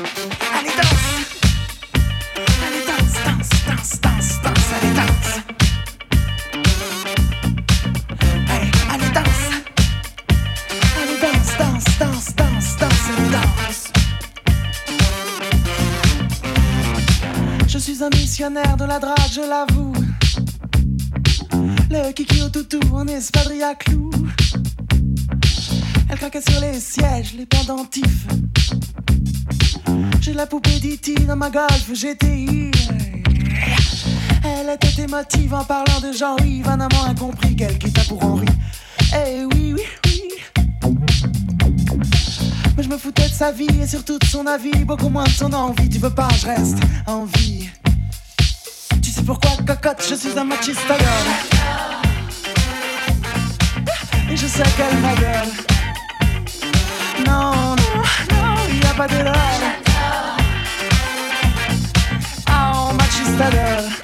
Allez, danse. Allez, danse, danse, danse, danse, danse. Allez, danse. Allez, allez, danse. Allez, danse, danse, danse, danse, danse, allez, danse. Je suis un missionnaire de la drague, je l'avoue. Le kiki au toutou en espadrille à clous. Elle craquait sur les sièges, les pendentifs. J'ai la poupée d'Iti dans ma golf GTI. Elle était émotive en parlant de Jean-Yves, un amant incompris qu'elle quitta pour Henri. Eh oui, oui, oui. Mais je me foutais de sa vie et surtout de son avis, beaucoup moins de son envie. Tu veux pas, je reste en vie. Pourquoi cocotte, je suis un machiste Et je sais qu'elle ma gueule. Non, non, non, il a pas de l'heure.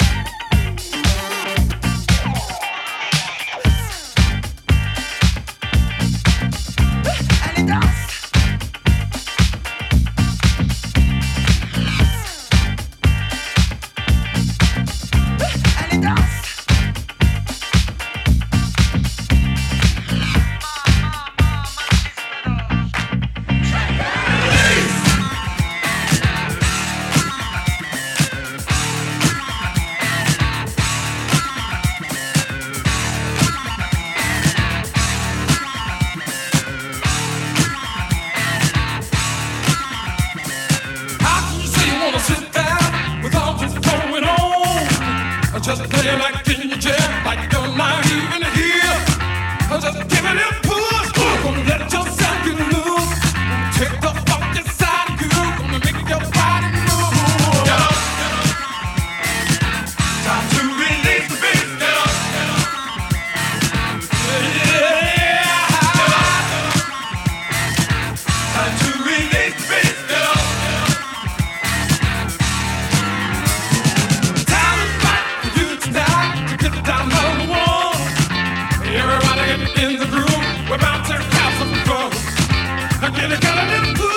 got a little cool.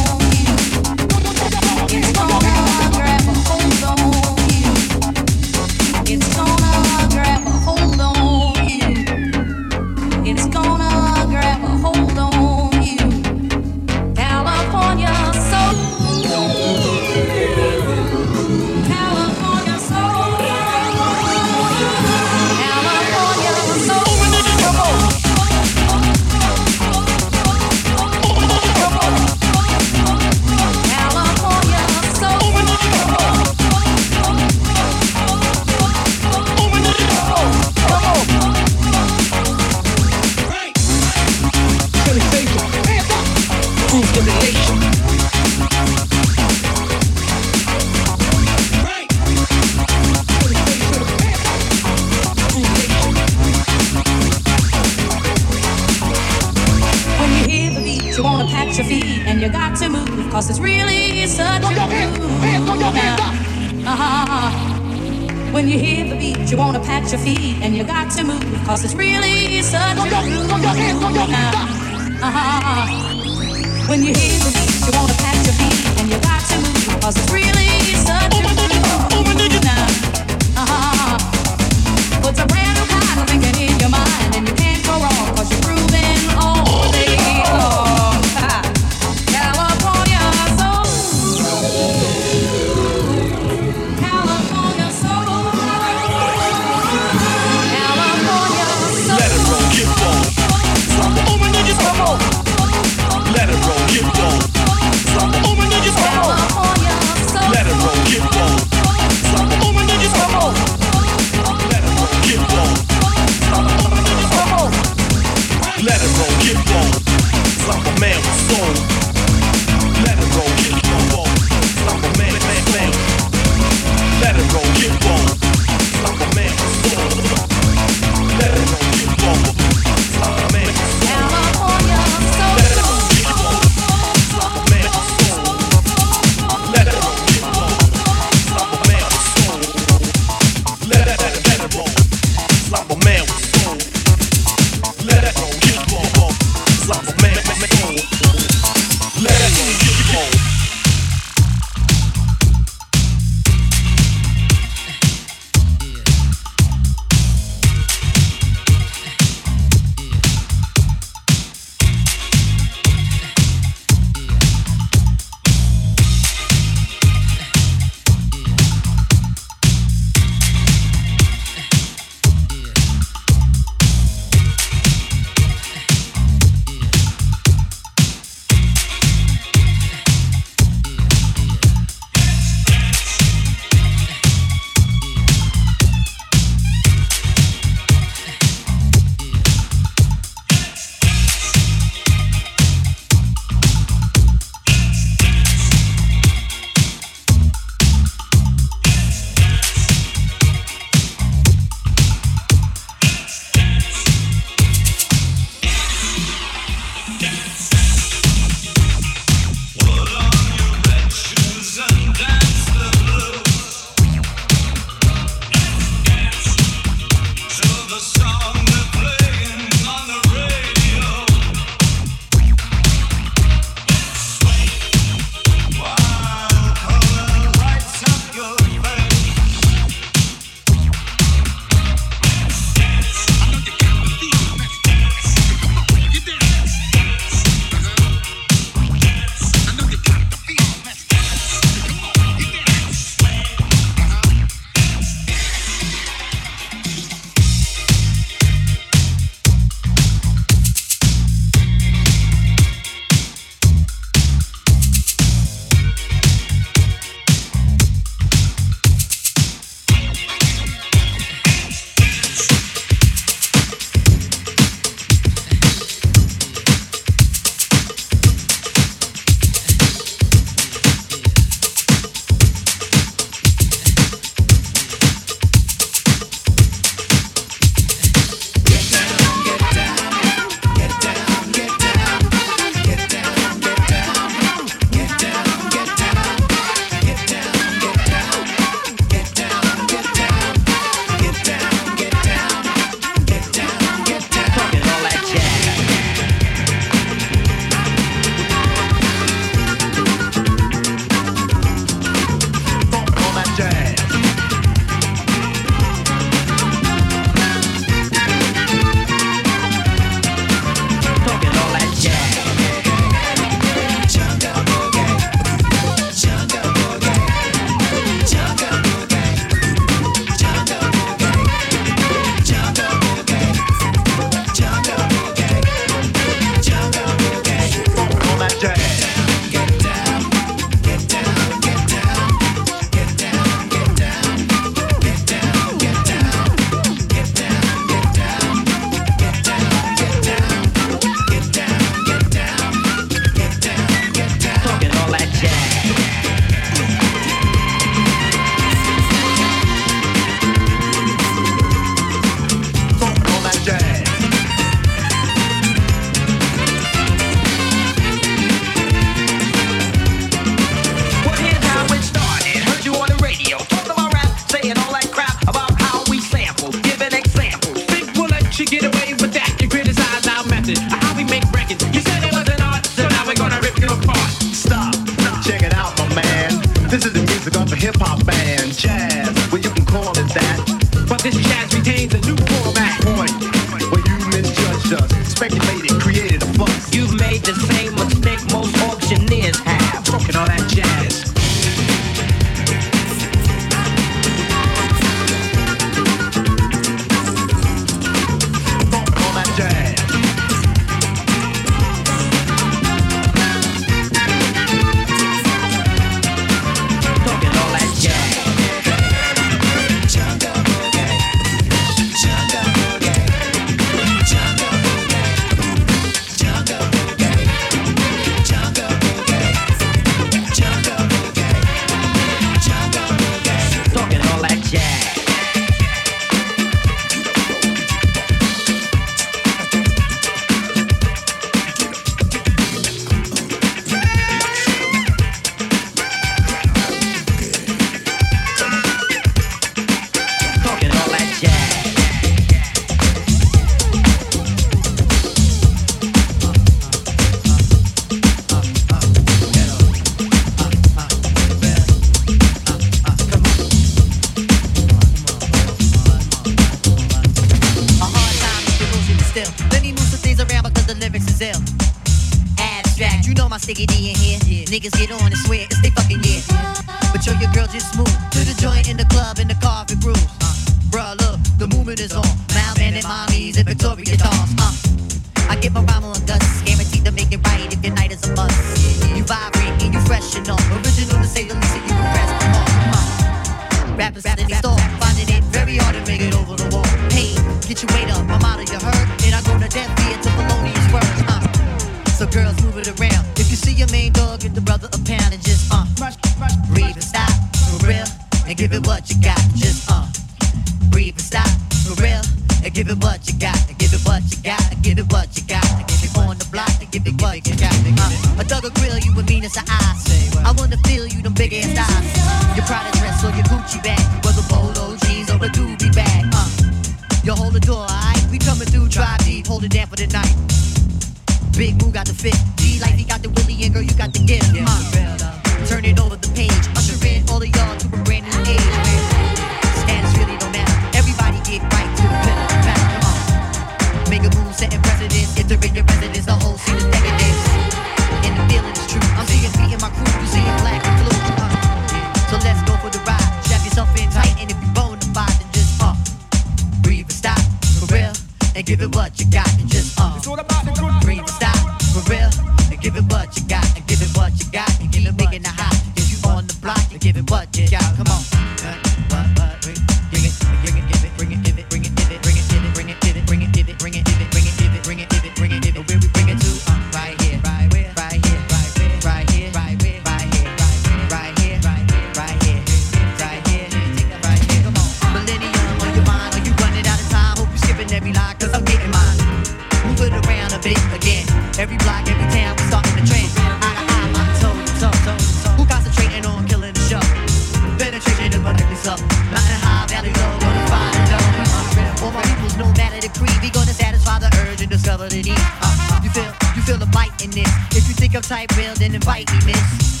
Uh, you feel you feel the bite in this. If you think I'm type real, then invite me, miss.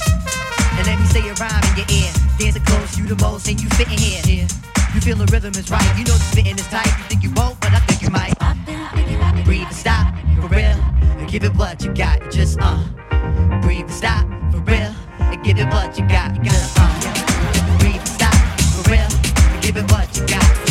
And let me say a rhyme in your ear. Dance the close, you the most, and you fit in here. Yeah. You feel the rhythm is right. You know the spitting is tight. You think you won't, but I think you might. Breathe and stop for real, and give it what you got. Just uh, breathe and stop for real, and give it what you got. You gotta uh, breathe and stop for real, and give it what you got.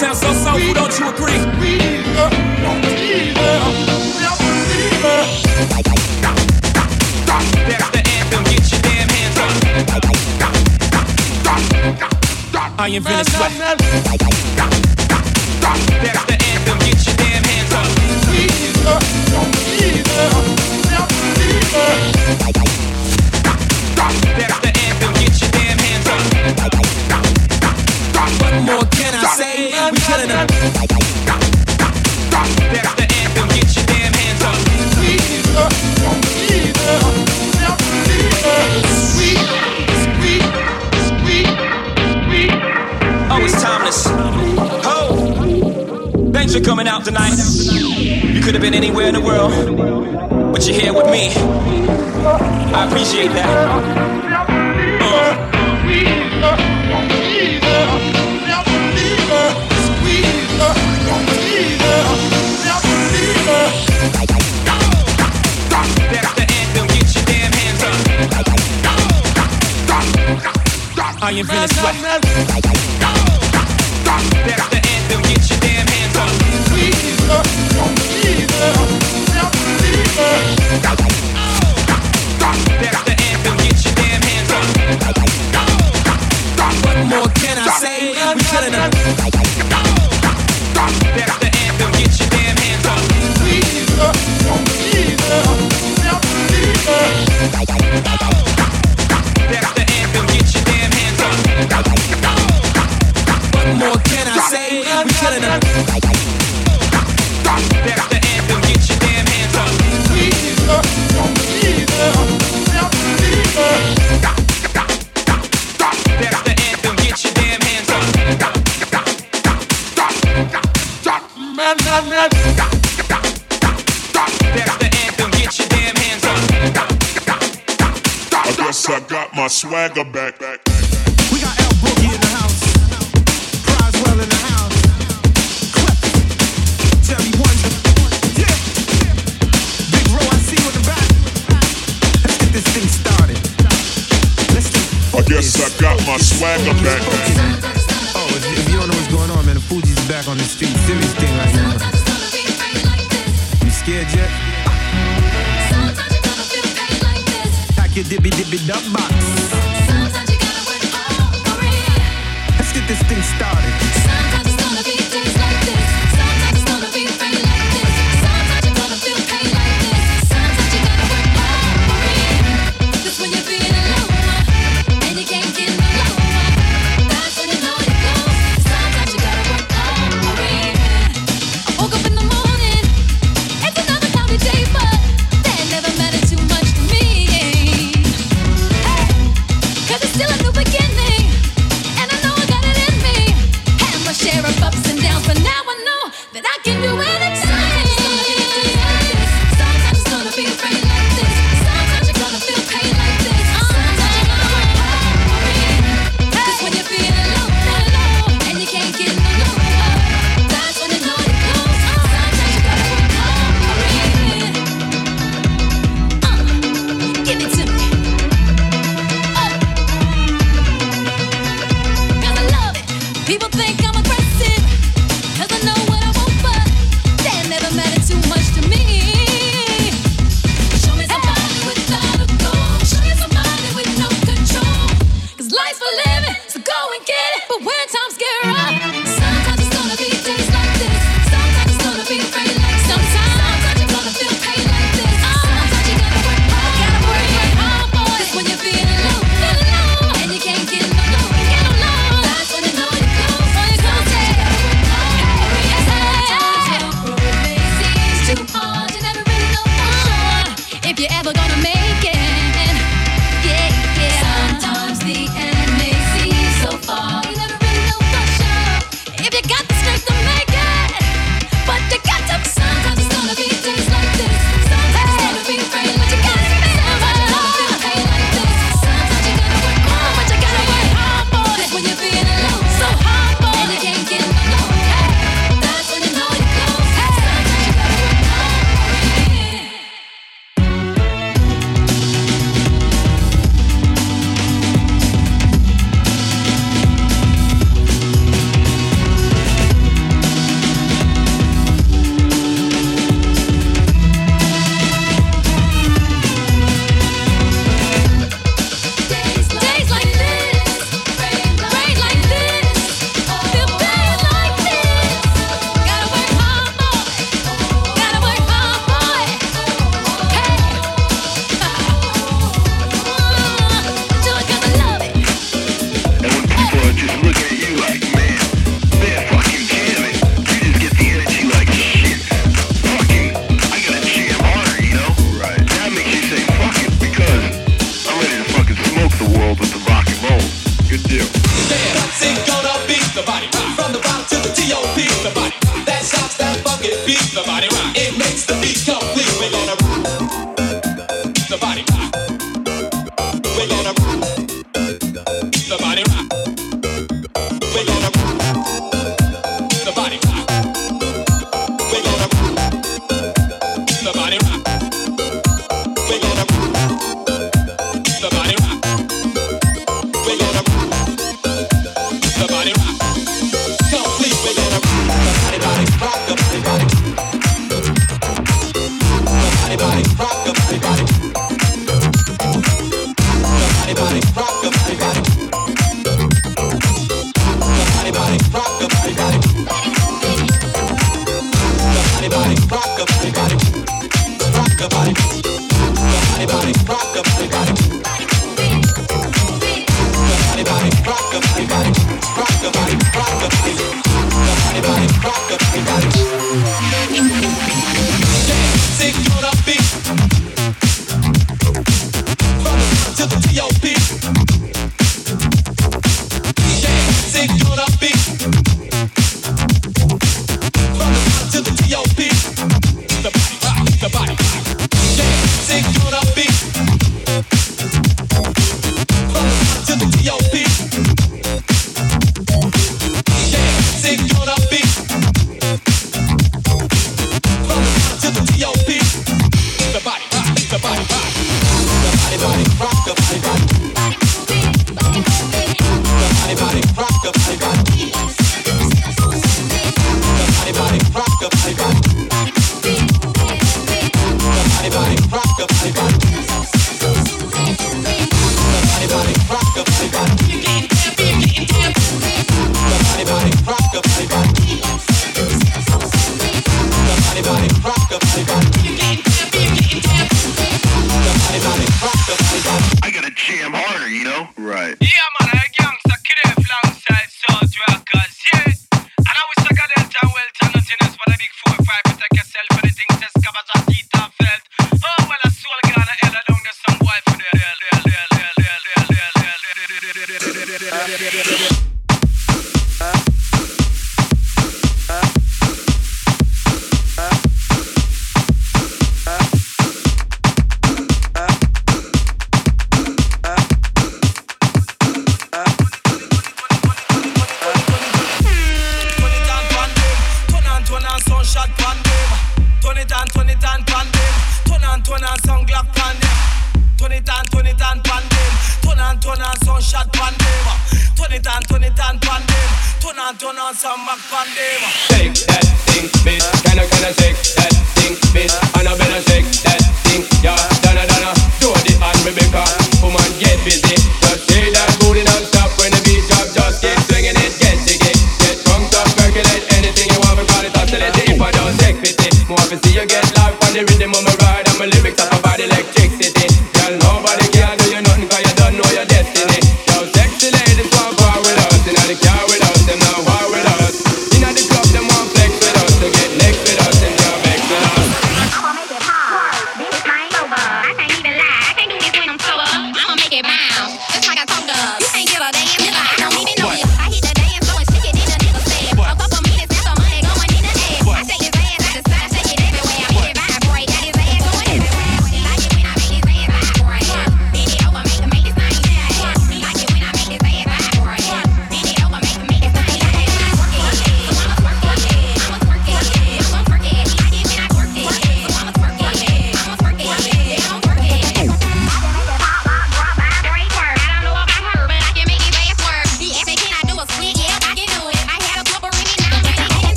Soulful, don't you agree? Uh, That's the anthem, get your damn hands up. I invented sweat. That's the anthem, get your damn hands up. That's the anthem, We killing them. That's the anthem, get your damn hands up. Oh, it's timeless. Oh, thanks for coming out tonight. You could have been anywhere in the world, but you're here with me. I appreciate that. Sweat. That's the anthem, get your damn hands up. That's the anthem, get your damn hands up. What more can I say? We killing them. That's the anthem, get your damn hands up. We. That's the anthem, get your damn hands up. That's the anthem, get your damn hands up. I got my swagger back. back. My swagger back. Oh, if, if you don't know what's going on, man, the Fugees back on the street. Serious thing right now. You scared yet? Pack your dibby dibby dub box. Let's get this thing started.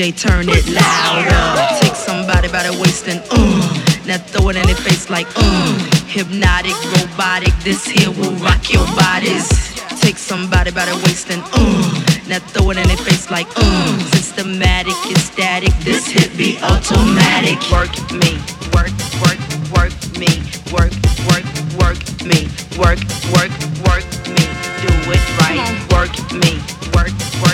Turn it louder. Take somebody by the waist and uh, now throw it in their face like uh, hypnotic, robotic. This here will rock your bodies. Take somebody by the waist and uh, now throw it in their face like uh, systematic, ecstatic. This hit be automatic. Work me, work, work, work me, work, work, work me, work, work, work me. Do it right. Work me, work, work.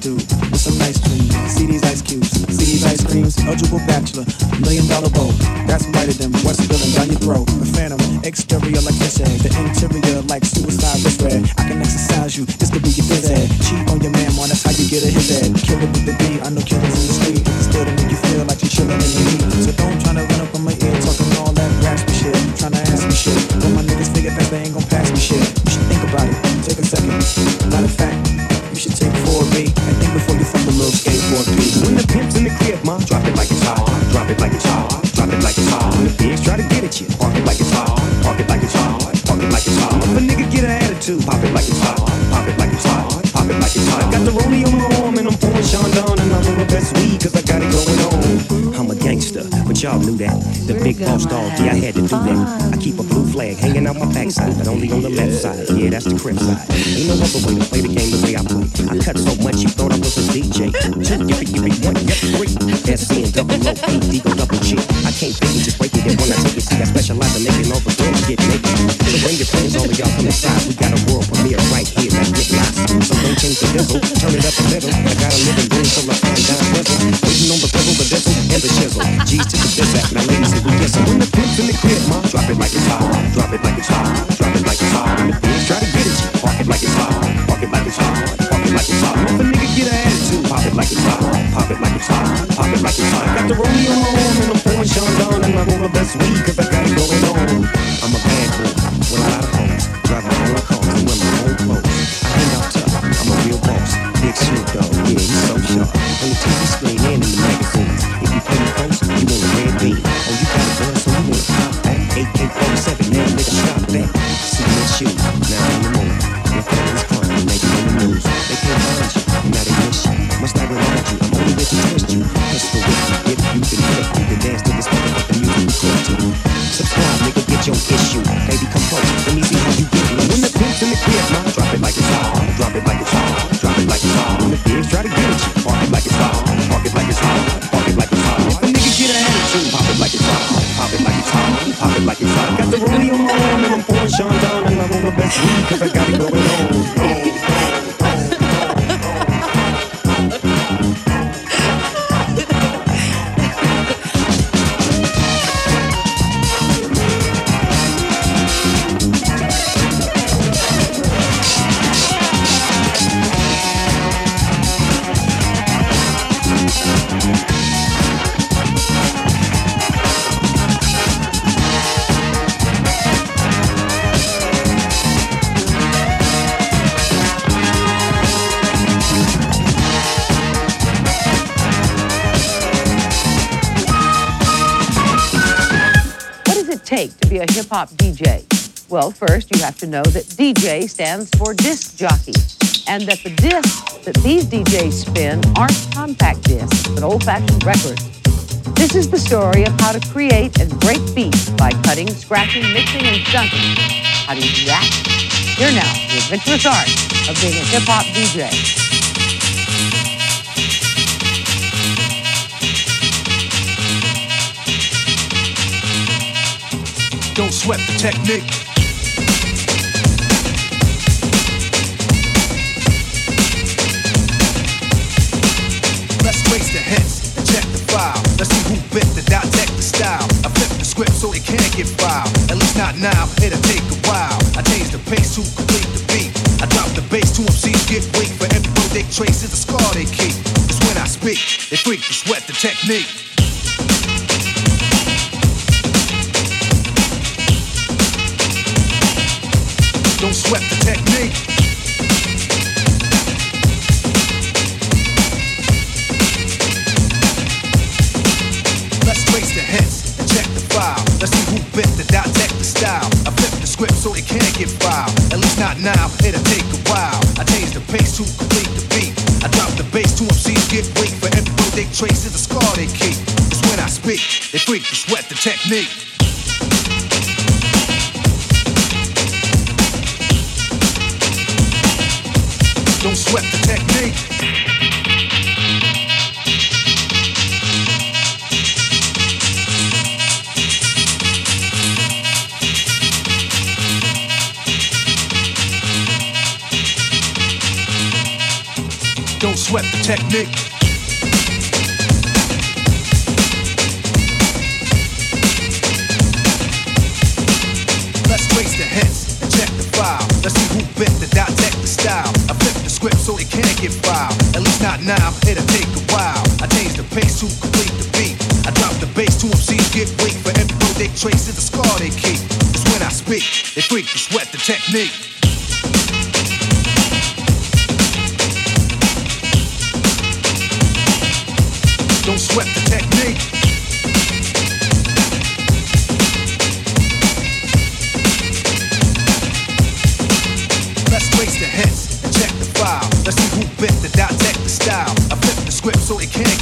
do with some ice cream. See these ice cubes, see these ice creams. Eligible bachelor, million dollar bowl. That's whiter than what's spilling down your throat. The phantom, exterior like this egg, the interior like suicide wrist red. I can exercise you, this could be your biz head. Cheat on your man, man, that's how you get a hit head. Kill it with the D, I know killers in the street. Still to make you feel like you're chilling in the heat. So don't try to run up on my ear talking all that raspy shit. Trying to ask me shit. When my niggas figure that they ain't backside, but only on the left side. Yeah, that's the crib side. Ain't no other way to play the game the way I play. I cut so hip hop DJ? Well, first, you have to know that DJ stands for disc jockey, and that the discs that these DJs spin aren't compact discs, but old fashioned records. This is the story of how to create and break beats by cutting, scratching, mixing, and stunting. How do you do that? Here now, the adventurous art of being a hip hop DJ. Don't sweat the technique. Let's trace the hits and check the file. Let's see who bit the dissect the style. I flip the script so it can't get filed. At least not now, it'll take a while. I change the pace to complete the beat. I drop the bass to MCs get weak. For every road they trace is a scar they keep. It's when I speak, they freak to sweat the technique. Don't sweat the technique. Let's trace the hits and check the file. Let's see who bit the dissect the style. I flip the script so it can't get filed. At least not now, it'll take a while. I change the pace to complete the beat. I drop the bass to MCs get weak. For every road they trace is a scar they keep. It's when I speak, they freak to sweat the technique. Don't sweat the technique. Don't sweat the technique. Let's trace the hits and check the file. Let's see who bit so it can't get filed. At least not now, it'll take a while. I change the pace to complete the beat. I drop the bass to MCs get weak. For every road they trace is a scar they keep. It's when I speak, they freak to sweat the technique. Don't sweat the technique.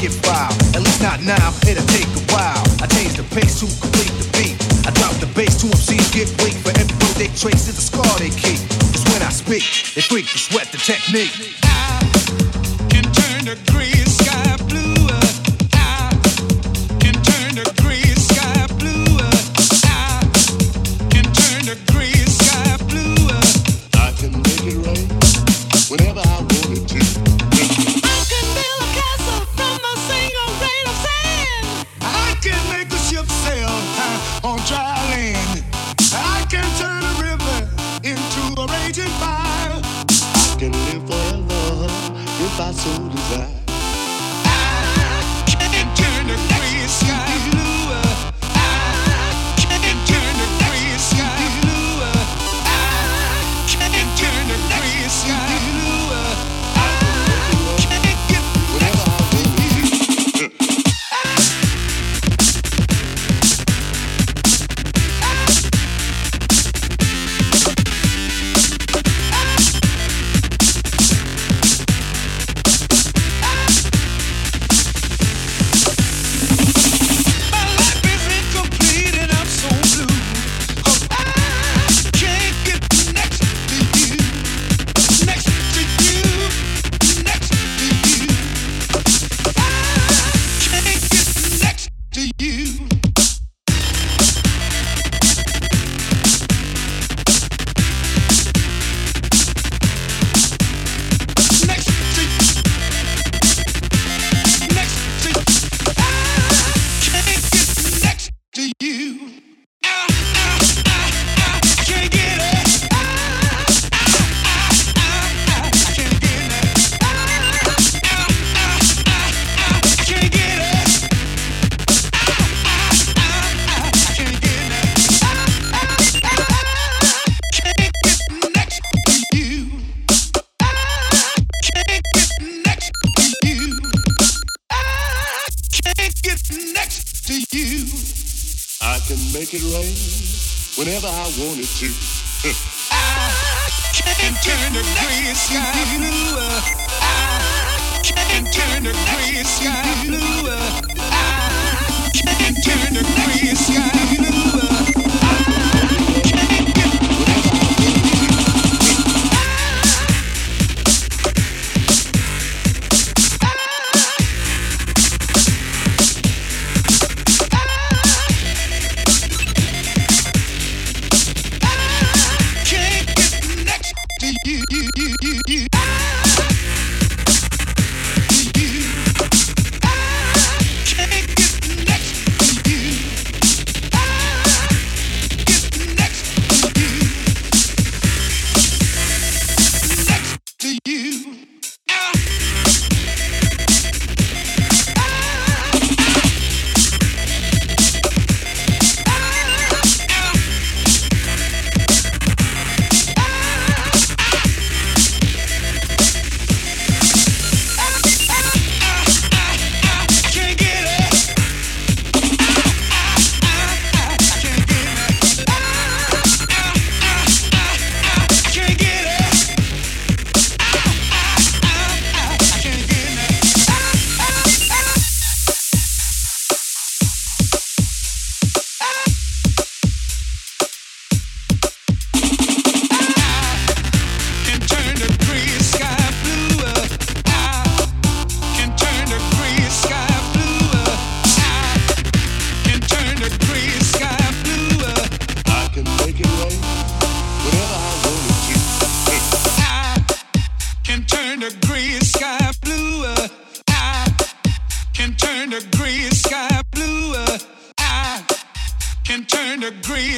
Get filed. At least not now, it'll take a while. I change the pace to complete the beat. I drop the bass to MCs get weak. For every road they trace is a scar they keep. It's when I speak, they freak to sweat the technique.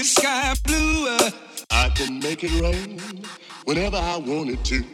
sky blue. Uh. I can make it rain whenever I wanted to.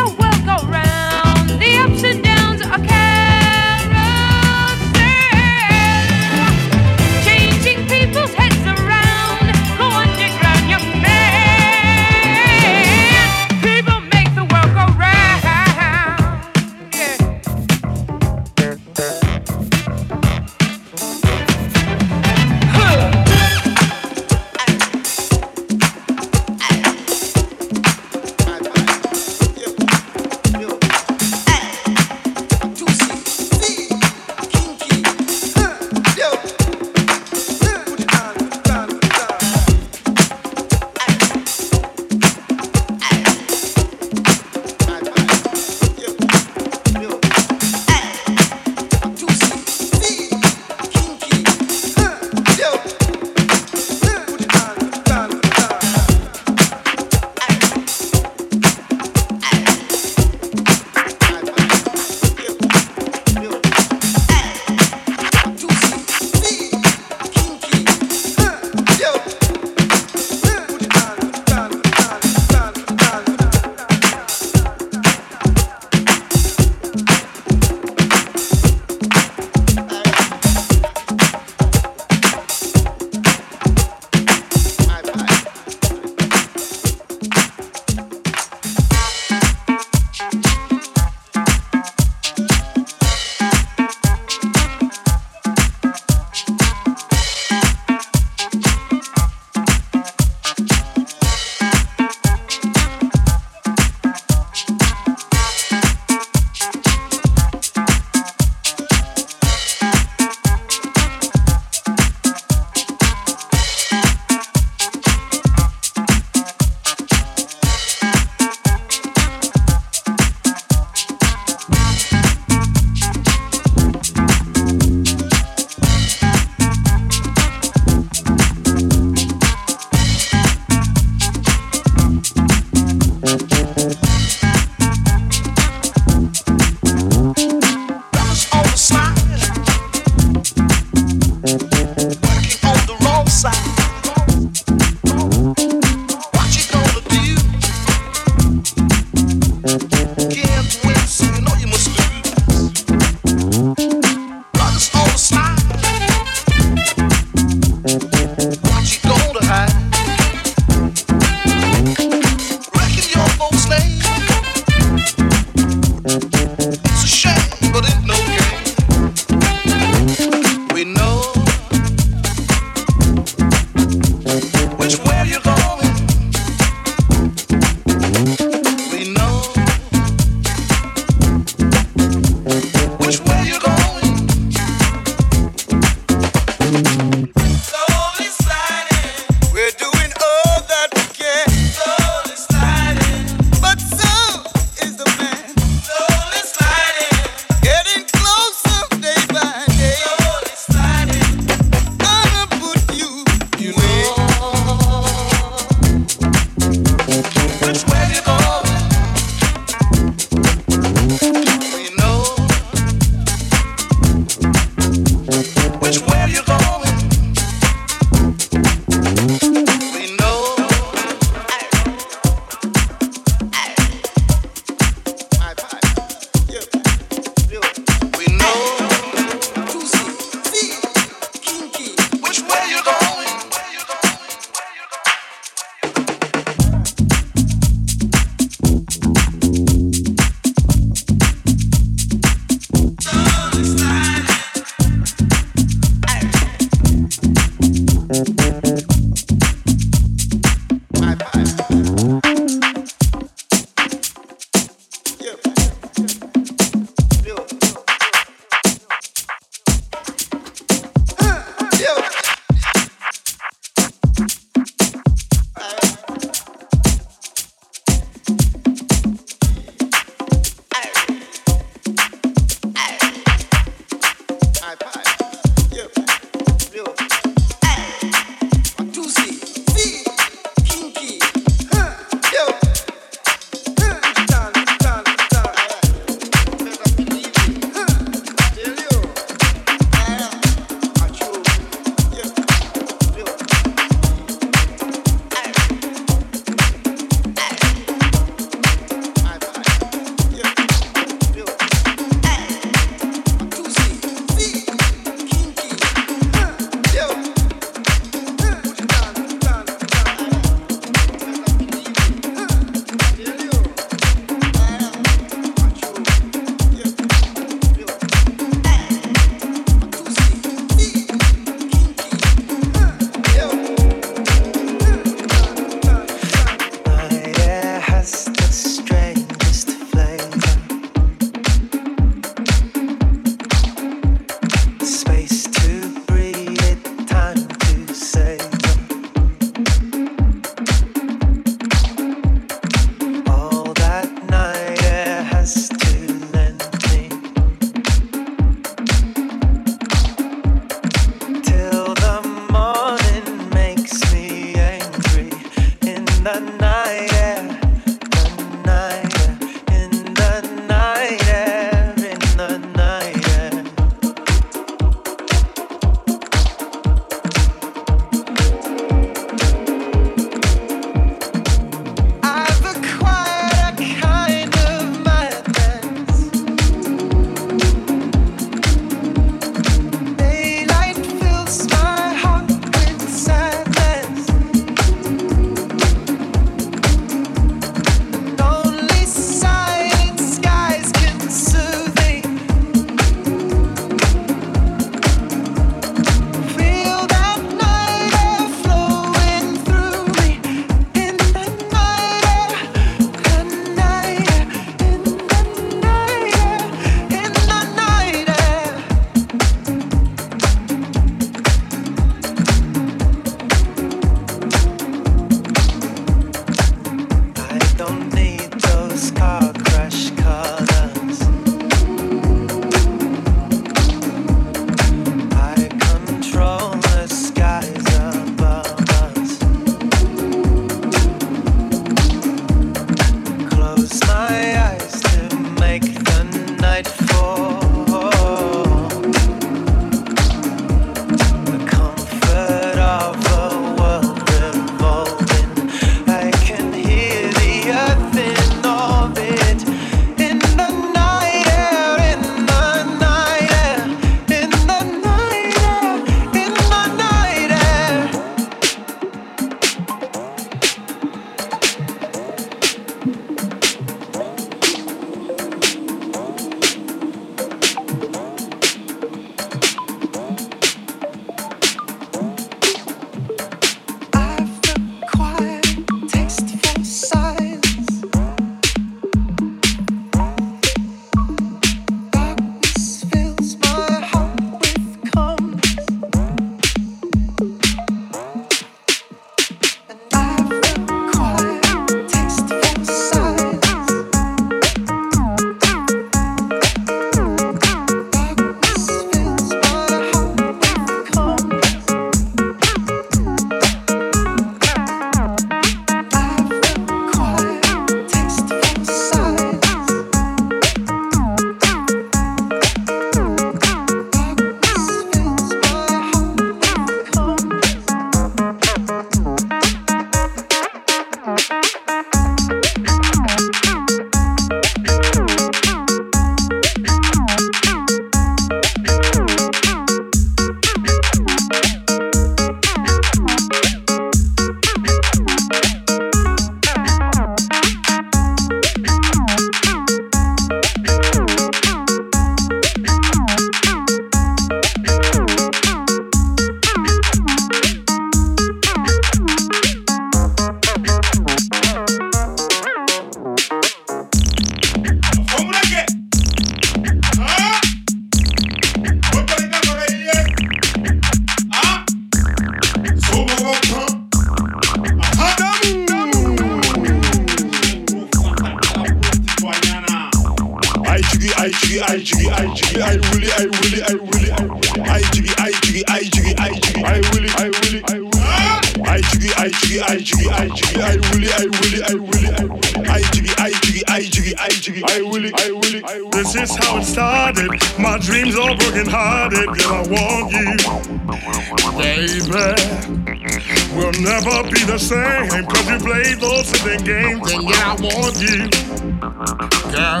Girl,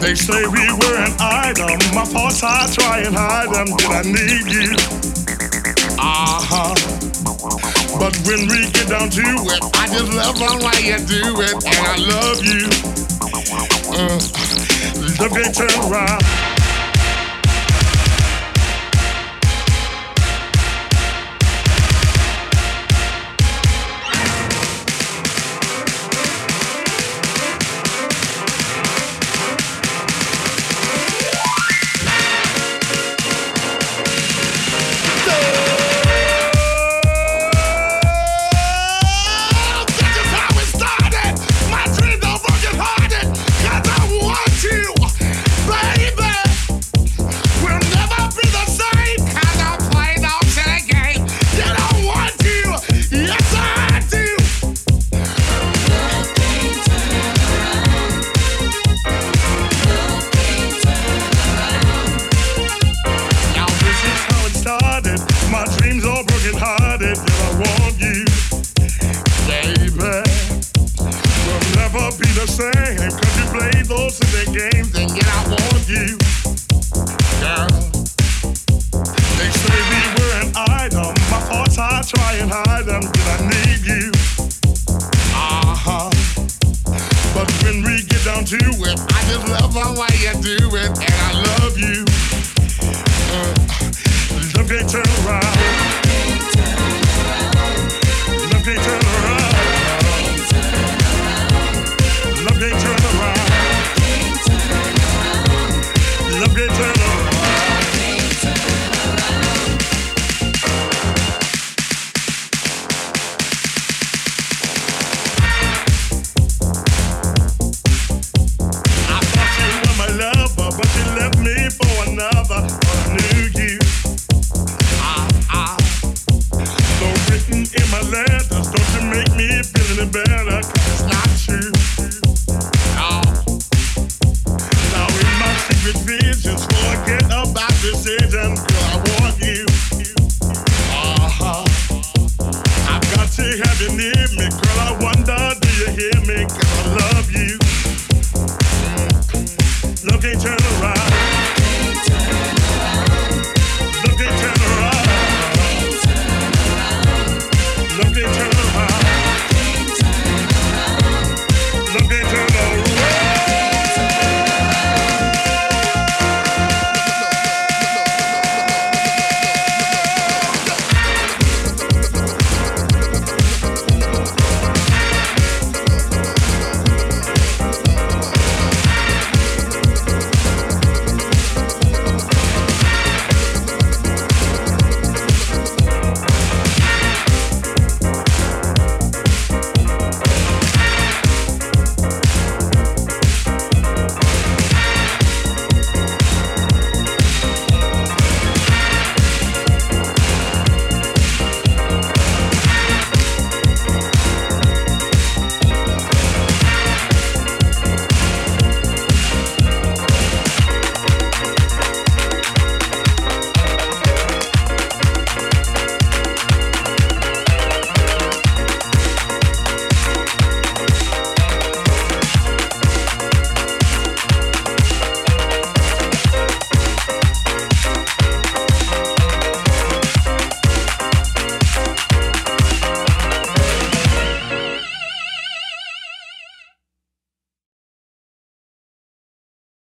they say we were an item. My thoughts I try and hide them. Did I need you? Uh huh. But when we get down to it, I just love the way you do it, and I love you. Uh, love ain't turn around.